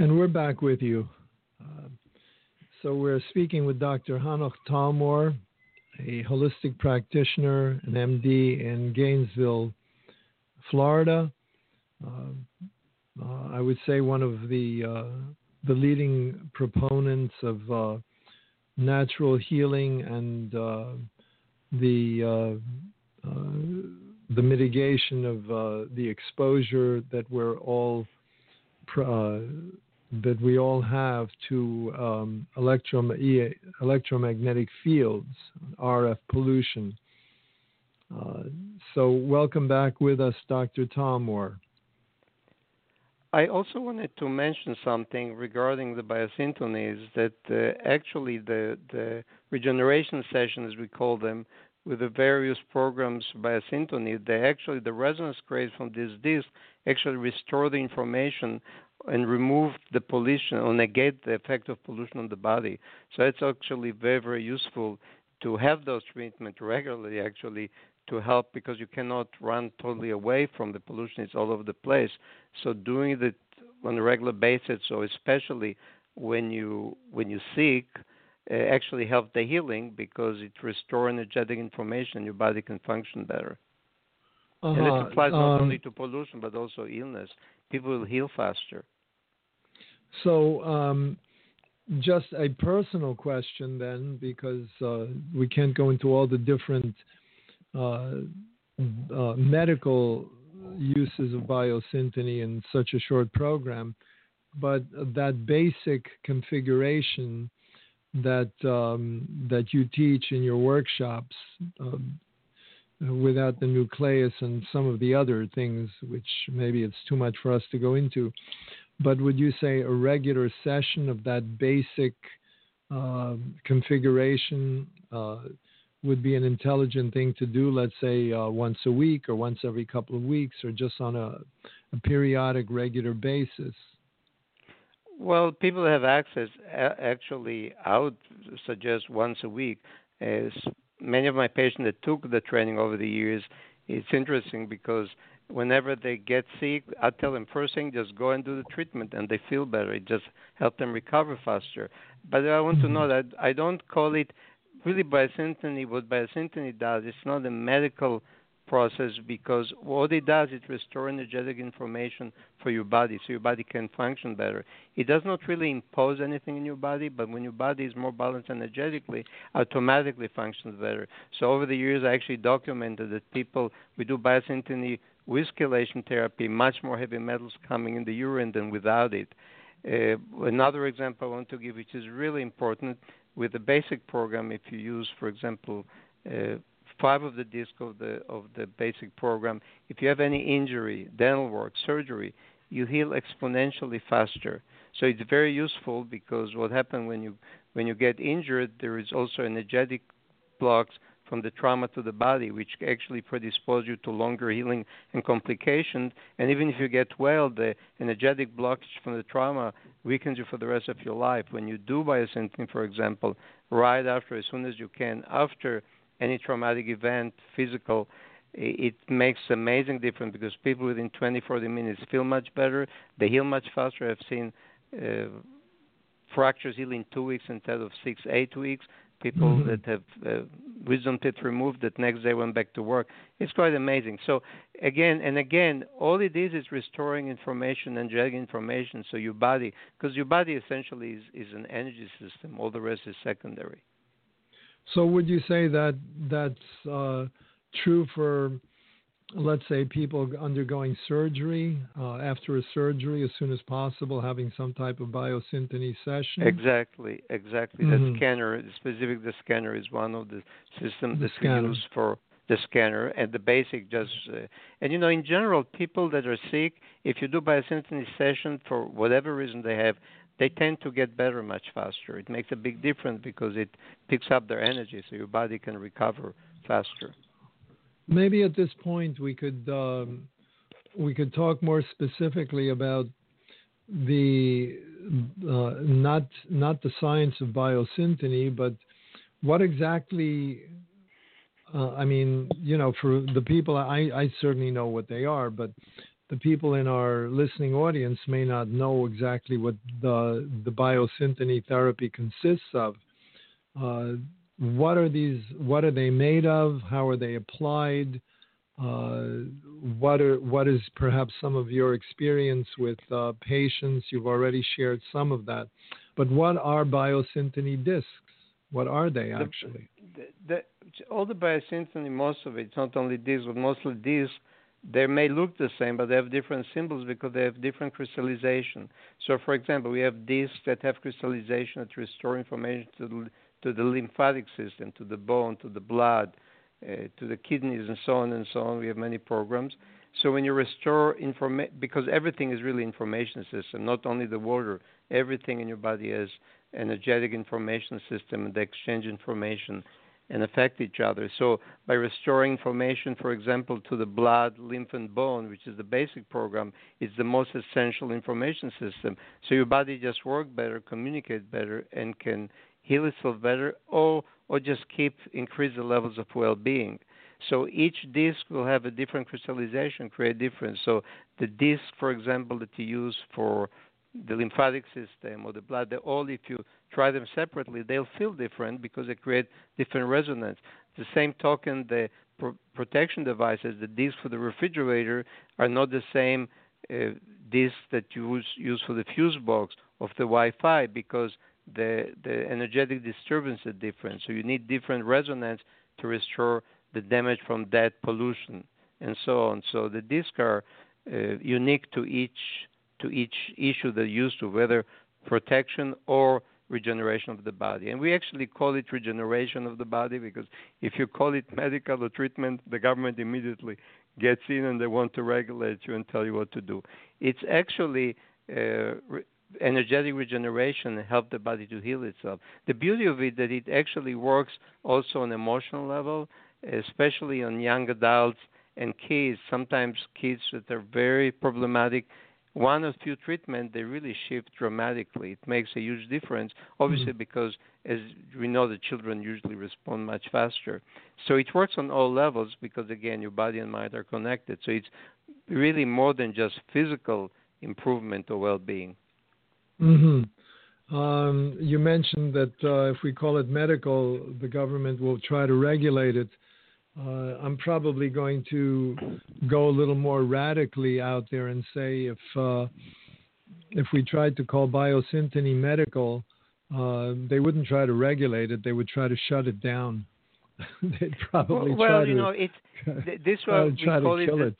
And we're back with you. Uh, so we're speaking with Dr. Hanoch Talmor, a holistic practitioner, an MD in Gainesville, Florida. Uh, uh, I would say one of the uh, the leading proponents of uh, natural healing and uh, the the mitigation of the exposure that we're all that we all have to um, electrom- electromagnetic fields, RF pollution. Uh, so, welcome back with us, Dr. Talmor. I also wanted to mention something regarding the biosyntonies that uh, actually the, the regeneration sessions, we call them, with the various programs biosyntony, they actually, the resonance created from this disc actually restore the information and remove the pollution or negate the effect of pollution on the body. So it's actually very, very useful to have those treatments regularly, actually, to help because you cannot run totally away from the pollution. It's all over the place. So doing it on a regular basis, so especially when you when you seek, uh, actually help the healing because it restores energetic information. Your body can function better. Uh-huh. And it uh-huh. applies not um, only to pollution but also illness. People will heal faster. So, um, just a personal question then, because uh, we can't go into all the different uh, uh, medical uses of biosyntony in such a short program, but that basic configuration that um, that you teach in your workshops um, without the nucleus and some of the other things, which maybe it's too much for us to go into. But would you say a regular session of that basic uh, configuration uh, would be an intelligent thing to do, let's say uh, once a week or once every couple of weeks or just on a, a periodic, regular basis? Well, people have access. Actually, I would suggest once a week. As many of my patients that took the training over the years, it's interesting because whenever they get sick, I tell them first thing, just go and do the treatment, and they feel better. It just helps them recover faster. But I want to know mm-hmm. that I don't call it really biosyntony. What biosyntony does, it's not a medical process because what it does it restore energetic information for your body so your body can function better. It does not really impose anything in your body but when your body is more balanced energetically automatically functions better. So over the years i actually documented that people we do biosyntony with chelation therapy much more heavy metals coming in the urine than without it. Uh, another example i want to give which is really important with the basic program if you use for example uh, five of the disc of the of the basic program. If you have any injury, dental work, surgery, you heal exponentially faster. So it's very useful because what happens when you when you get injured, there is also energetic blocks from the trauma to the body, which actually predispose you to longer healing and complications. And even if you get well, the energetic blockage from the trauma weakens you for the rest of your life. When you do biosyntony, for example, right after, as soon as you can, after any traumatic event, physical, it makes amazing difference because people within 20, 40 minutes feel much better. They heal much faster. I've seen uh, fractures heal in two weeks instead of six, eight weeks. People mm-hmm. that have uh, wisdom teeth removed that next day went back to work. It's quite amazing. So again and again, all it is is restoring information and getting information. So your body, because your body essentially is, is an energy system. All the rest is secondary. So would you say that that's uh, true for, let's say, people undergoing surgery uh, after a surgery as soon as possible, having some type of biosyntony session? Exactly, exactly. Mm-hmm. The scanner, specific, the scanner is one of the systems that we use for the scanner and the basic just uh, and you know in general people that are sick if you do biosyntony session for whatever reason they have they tend to get better much faster. It makes a big difference because it picks up their energy, so your body can recover faster. Maybe at this point we could um, we could talk more specifically about the uh, not not the science of biosyntony, but what exactly. Uh, I mean, you know, for the people, I, I certainly know what they are, but the people in our listening audience may not know exactly what the the biosyntony therapy consists of. Uh, what are these? What are they made of? How are they applied? Uh, what are what is perhaps some of your experience with uh, patients? You've already shared some of that, but what are biosyntony discs? What are they actually? The, the, all the biosyntony, most of it, it's not only discs, but mostly discs they may look the same, but they have different symbols because they have different crystallization. So, for example, we have discs that have crystallization that restore information to the, to the lymphatic system, to the bone, to the blood, uh, to the kidneys, and so on and so on. We have many programs. So when you restore information, because everything is really information system, not only the water, everything in your body is energetic information system, and they exchange information and affect each other. So, by restoring information, for example, to the blood, lymph, and bone, which is the basic program, it's the most essential information system. So, your body just works better, communicate better, and can heal itself better, or or just keep increase the levels of well-being. So each disc will have a different crystallization, create difference. So the disc, for example, that you use for the lymphatic system or the blood, they all, if you try them separately, they'll feel different because they create different resonance. The same token, the pro- protection devices, the discs for the refrigerator, are not the same uh, discs that you use, use for the fuse box of the Wi-Fi because the the energetic disturbance is different. So you need different resonance to restore the damage from that pollution and so on. So the discs are uh, unique to each to each issue they're used to, whether protection or regeneration of the body. And we actually call it regeneration of the body because if you call it medical or treatment, the government immediately gets in and they want to regulate you and tell you what to do. It's actually uh, re- energetic regeneration help the body to heal itself. The beauty of it that it actually works also on emotional level, especially on young adults and kids. Sometimes kids that are very problematic one or two treatments, they really shift dramatically. It makes a huge difference, obviously, mm-hmm. because as we know, the children usually respond much faster. So it works on all levels because, again, your body and mind are connected. So it's really more than just physical improvement or well being. Mm-hmm. Um, you mentioned that uh, if we call it medical, the government will try to regulate it. Uh, I'm probably going to go a little more radically out there and say if uh, if we tried to call biosyntony medical, uh, they wouldn't try to regulate it; they would try to shut it down. (laughs) They'd probably well, try you to know, it, (laughs) this try, we try call to kill it.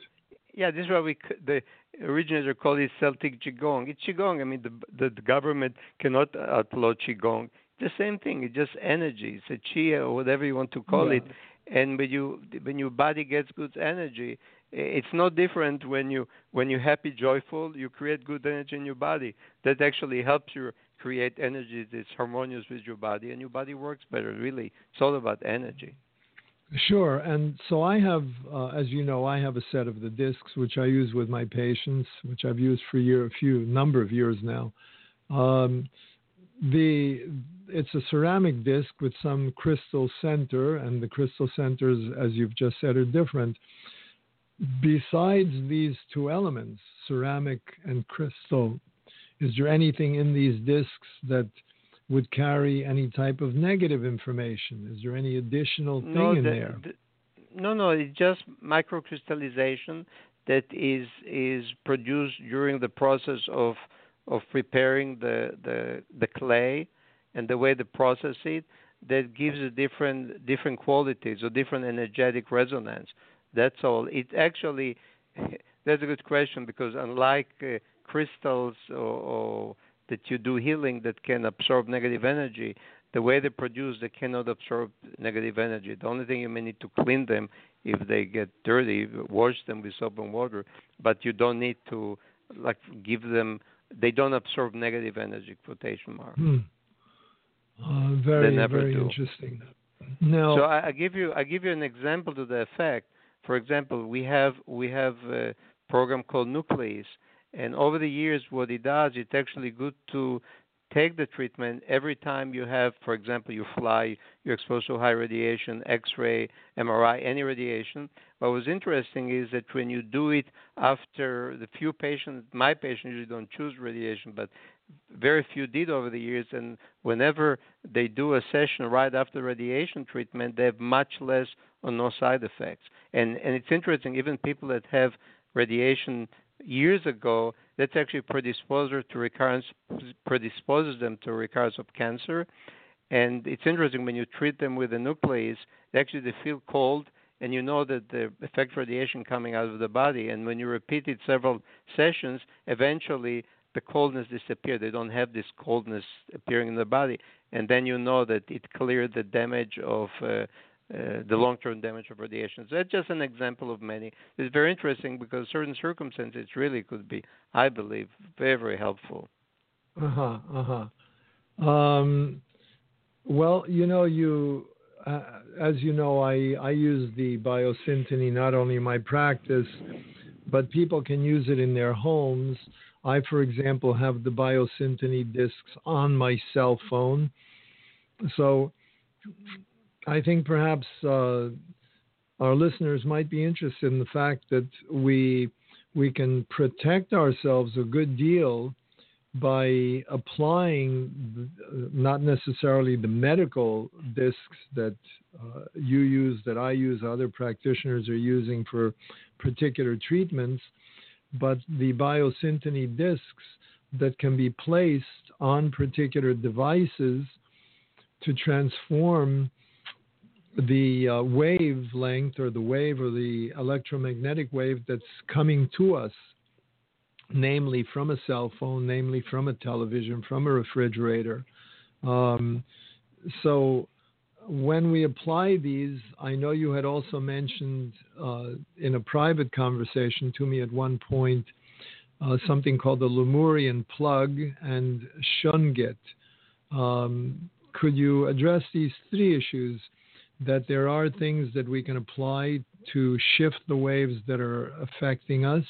Yeah, this is why we the originators call it Celtic Qigong. It's Qigong. I mean, the, the government cannot outlaw Qigong. It's the same thing. It's just energy. It's a chi or whatever you want to call yeah. it and when you when your body gets good energy it's no different when you when you're happy joyful you create good energy in your body that actually helps you create energy that's harmonious with your body and your body works better really it's all about energy Sure. And so I have, uh, as you know, I have a set of the discs which I use with my patients, which I've used for a year, a few number of years now. Um, the it's a ceramic disc with some crystal center, and the crystal centers, as you've just said, are different. Besides these two elements, ceramic and crystal, is there anything in these discs that would carry any type of negative information? Is there any additional thing no, in there? The, no, no, it's just microcrystallization that is is produced during the process of of preparing the the, the clay and the way they process it that gives a different different qualities or different energetic resonance. That's all. It actually (laughs) that's a good question because unlike uh, crystals or, or that you do healing that can absorb negative energy, the way they produce they cannot absorb negative energy. The only thing you may need to clean them if they get dirty, wash them with soap and water, but you don't need to like give them they don't absorb negative energy quotation mark. Hmm. Uh, very very do. interesting. Now, so I, I, give you I give you an example to the effect. For example, we have we have a program called Nucleus, and over the years, what it does, it's actually good to take the treatment every time you have, for example, you fly, you're exposed to high radiation, X-ray, MRI, any radiation. What was interesting is that when you do it after the few patients, my patients usually don't choose radiation, but very few did over the years. And whenever they do a session right after radiation treatment, they have much less or no side effects. And and it's interesting, even people that have radiation years ago, that's actually predisposes to recurrence, predisposes them to recurrence of cancer. And it's interesting when you treat them with a Nucleus, actually they feel cold, and you know that the effect radiation coming out of the body. And when you repeat it several sessions, eventually the coldness disappears. They don't have this coldness appearing in the body, and then you know that it cleared the damage of uh, uh, the long-term damage of radiation. So that's just an example of many. It's very interesting because certain circumstances really could be, I believe, very very helpful. Uh huh. Uh huh. Um, well, you know, you uh, as you know, I I use the biosyntony not only in my practice, but people can use it in their homes. I, for example, have the biosyntony discs on my cell phone. So I think perhaps uh, our listeners might be interested in the fact that we we can protect ourselves a good deal by applying not necessarily the medical discs that uh, you use, that I use, other practitioners are using for particular treatments, but the biosyntony discs that can be placed on particular devices to transform the uh, wavelength or the wave or the electromagnetic wave that's coming to us, namely from a cell phone, namely from a television, from a refrigerator. Um, so when we apply these, I know you had also mentioned uh, in a private conversation to me at one point uh, something called the Lemurian plug and Shungit. Um, could you address these three issues? That there are things that we can apply to shift the waves that are affecting us,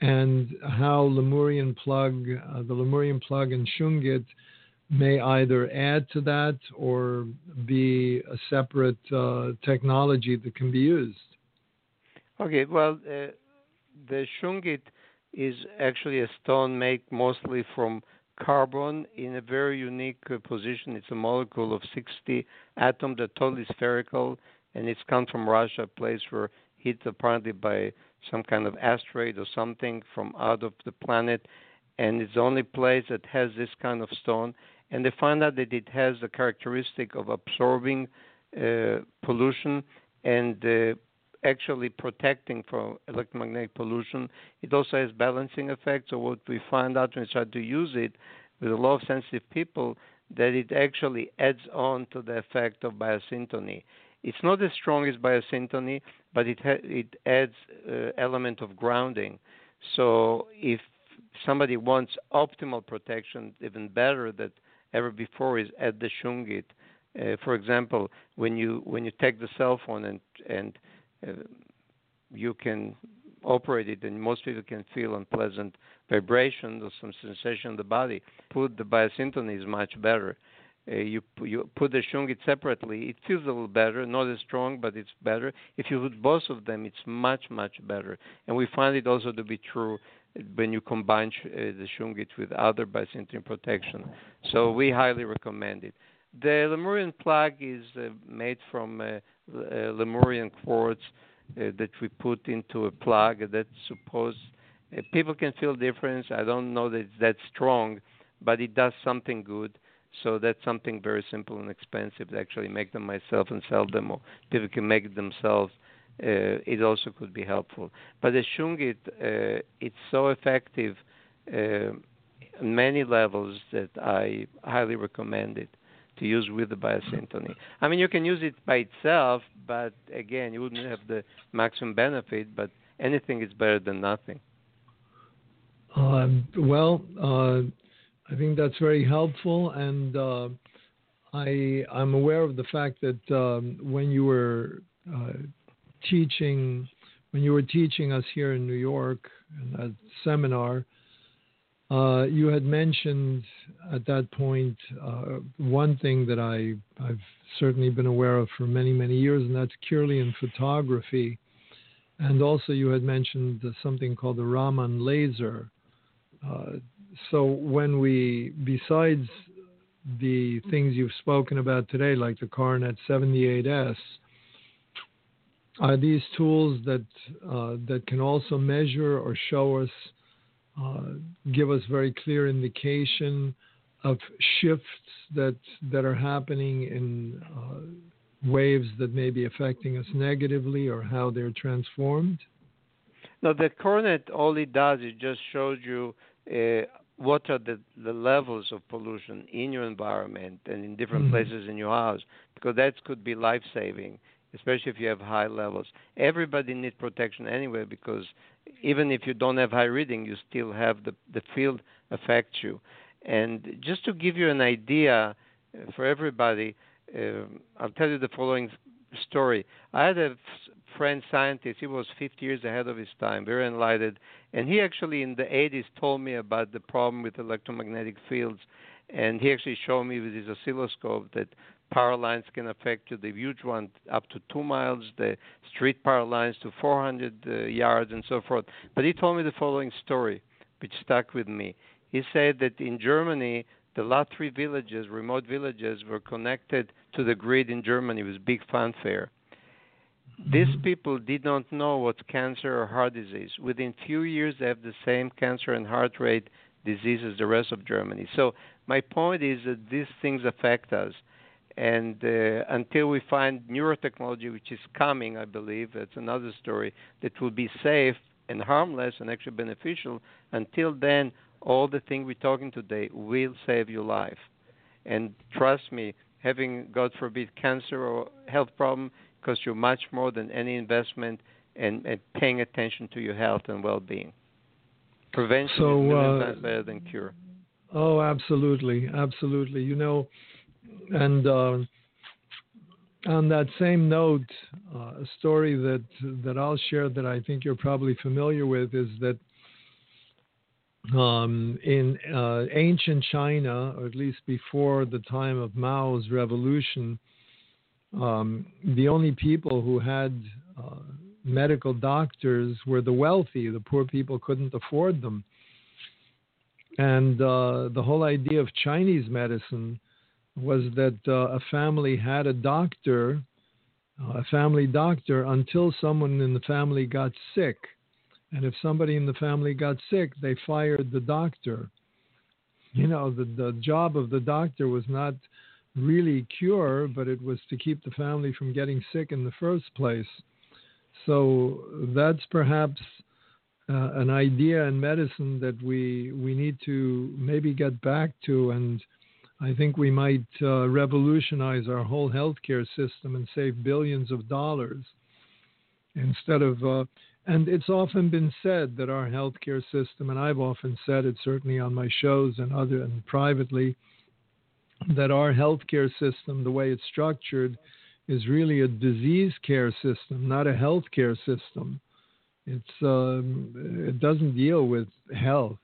and how Lemurian plug, uh, the Lemurian plug and Shungit may either add to that or be a separate uh, technology that can be used. Okay, well, uh, the shungit is actually a stone made mostly from carbon in a very unique uh, position. It's a molecule of 60 atoms that totally spherical, and it's come from Russia, a place where hit apparently by some kind of asteroid or something from out of the planet, and it's the only place that has this kind of stone and they find out that it has the characteristic of absorbing uh, pollution and uh, actually protecting from electromagnetic pollution. It also has balancing effects. So what we find out when we start to use it with a lot of sensitive people, that it actually adds on to the effect of biosyntony. It's not as strong as biosyntony, but it ha- it adds uh, element of grounding. So if somebody wants optimal protection, even better that ever before is at the shungit. Uh, for example, when you when you take the cell phone and and uh, you can operate it, and most people can feel unpleasant vibration or some sensation in the body. Put the biosyntony is much better. Uh, you you put the shungit separately, it feels a little better, not as strong, but it's better. If you put both of them, it's much much better. And we find it also to be true when you combine uh, the shungit with other biosyntony protection. So we highly recommend it. The Lemurian plug is uh, made from uh, uh Lemurian quartz uh, that we put into a plug that's supposed uh, people can feel difference. I don't know that it's that strong, but it does something good. So that's something very simple and expensive to actually make them myself and sell them, or people can make it themselves uh, it also could be helpful. But the Shungit, uh, it's so effective uh, on many levels that I highly recommend it to use with the biosyntony. I mean, you can use it by itself, but again, you wouldn't have the maximum benefit. But anything is better than nothing. Um, well, uh, I think that's very helpful, and uh, I I'm aware of the fact that um, when you were uh, teaching when you were teaching us here in New York in a seminar, Uh, you had mentioned at that point uh, one thing that I, I've certainly been aware of for many, many years, and that's Kirlian photography. And also, you had mentioned something called the Raman laser. Uh, so, when we, besides the things you've spoken about today, like the Cornet 78S, are these tools that uh, that can also measure or show us, uh, give us very clear indication of shifts that that are happening in uh, waves that may be affecting us negatively, or how they're transformed? No, the Cornet it does is just shows you uh, what are the, the levels of pollution in your environment and in different mm-hmm. places in your house, because that could be life saving especially if you have high levels. Everybody needs protection anyway because even if you don't have high reading, you still have the the field affect you. And just to give you an idea uh, for everybody, uh, I'll tell you the following story. I had a friend scientist. He was 50 years ahead of his time, very enlightened, and he actually in the 80s told me about the problem with electromagnetic fields. And he actually showed me with his oscilloscope that power lines can affect you. The huge one up to two miles, the street power lines to 400 uh, yards, and so forth. But he told me the following story, which stuck with me. He said that in Germany, the last three villages, remote villages, were connected to the grid in Germany with big fanfare. These mm-hmm. people did not know what cancer or heart disease. Within few years, they have the same cancer and heart rate disease as the rest of Germany. So my point is that these things affect us. And uh, until we find neurotechnology, which is coming, I believe, that's another story, that will be safe and harmless and actually beneficial. Until then, all the things we're talking today will save your life. And trust me, having, God forbid, cancer or health problem costs you much more than any investment and, and paying attention to your health and well-being. Prevention so, is uh, times better than cure. Oh, absolutely, absolutely. You know, and uh, on that same note, uh, a story that that I'll share that I think you're probably familiar with is that um, in uh, ancient China, or at least before the time of Mao's revolution, um, the only people who had uh, medical doctors were the wealthy. The poor people couldn't afford them. And uh, the whole idea of Chinese medicine was that uh, a family had a doctor, a family doctor, until someone in the family got sick. And if somebody in the family got sick, they fired the doctor. You know, the, the job of the doctor was not really cure, but it was to keep the family from getting sick in the first place. So that's perhaps uh, an idea in medicine that we we need to maybe get back to and I think we might uh, revolutionize our whole healthcare system and save billions of dollars instead of. Uh, and it's often been said that our healthcare system, and I've often said it certainly on my shows and other and privately, that our healthcare system, the way it's structured, is really a disease care system, not a healthcare system. It's um, it doesn't deal with health.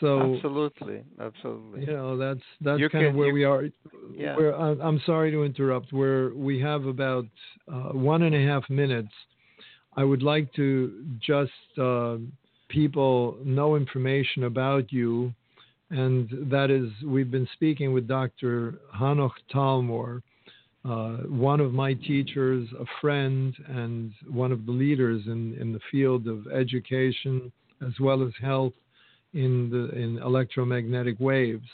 So absolutely, absolutely. You know, that's that's you kind can, of where we are. Yeah. Where, I'm sorry to interrupt. Where we have about uh, one and a half minutes. I would like to just uh, people know information about you, and that is we've been speaking with Dr. Hanoch Talmor, uh, one of my teachers, a friend, and one of the leaders in, in the field of education as well as health in the in electromagnetic waves.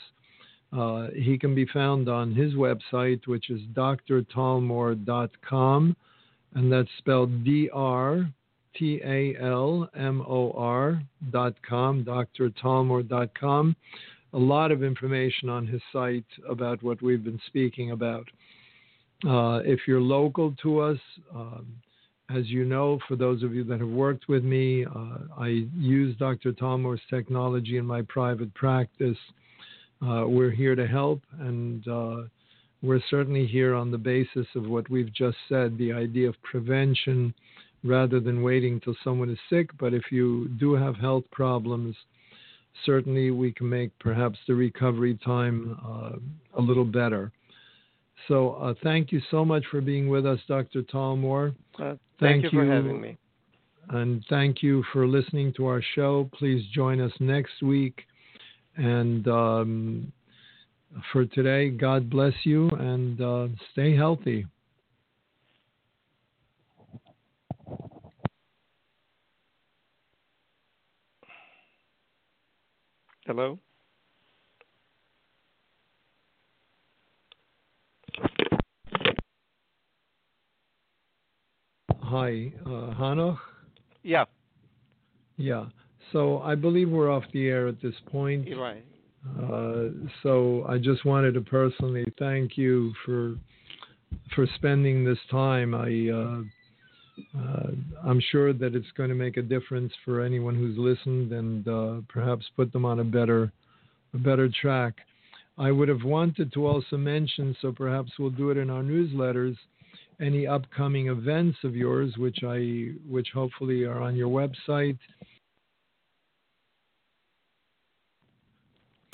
Uh, he can be found on his website, which is drtalmor.com, and that's spelled D R T A L M O dot com. A lot of information on his site about what we've been speaking about. Uh, if you're local to us, um, as you know, for those of you that have worked with me, uh, I use Dr. Talmor's technology in my private practice. Uh, we're here to help, and uh, we're certainly here on the basis of what we've just said the idea of prevention rather than waiting till someone is sick. But if you do have health problems, certainly we can make perhaps the recovery time uh, a little better. So uh, thank you so much for being with us, Dr. Talmor. Uh, thank, thank, you for having me. And thank you for listening to our show. Please join us next week. And um, for today, God bless you and uh, stay healthy. Hello? Hi, uh, Hanoch? Yeah. Yeah. So I believe we're off the air at this point. You're right. Uh, so I just wanted to personally thank you for for spending this time. I uh, uh, I'm sure that it's going to make a difference for anyone who's listened and uh, perhaps put them on a better a better track. I would have wanted to also mention, so perhaps we'll do it in our newsletters any upcoming events of yours, which I which hopefully are on your website.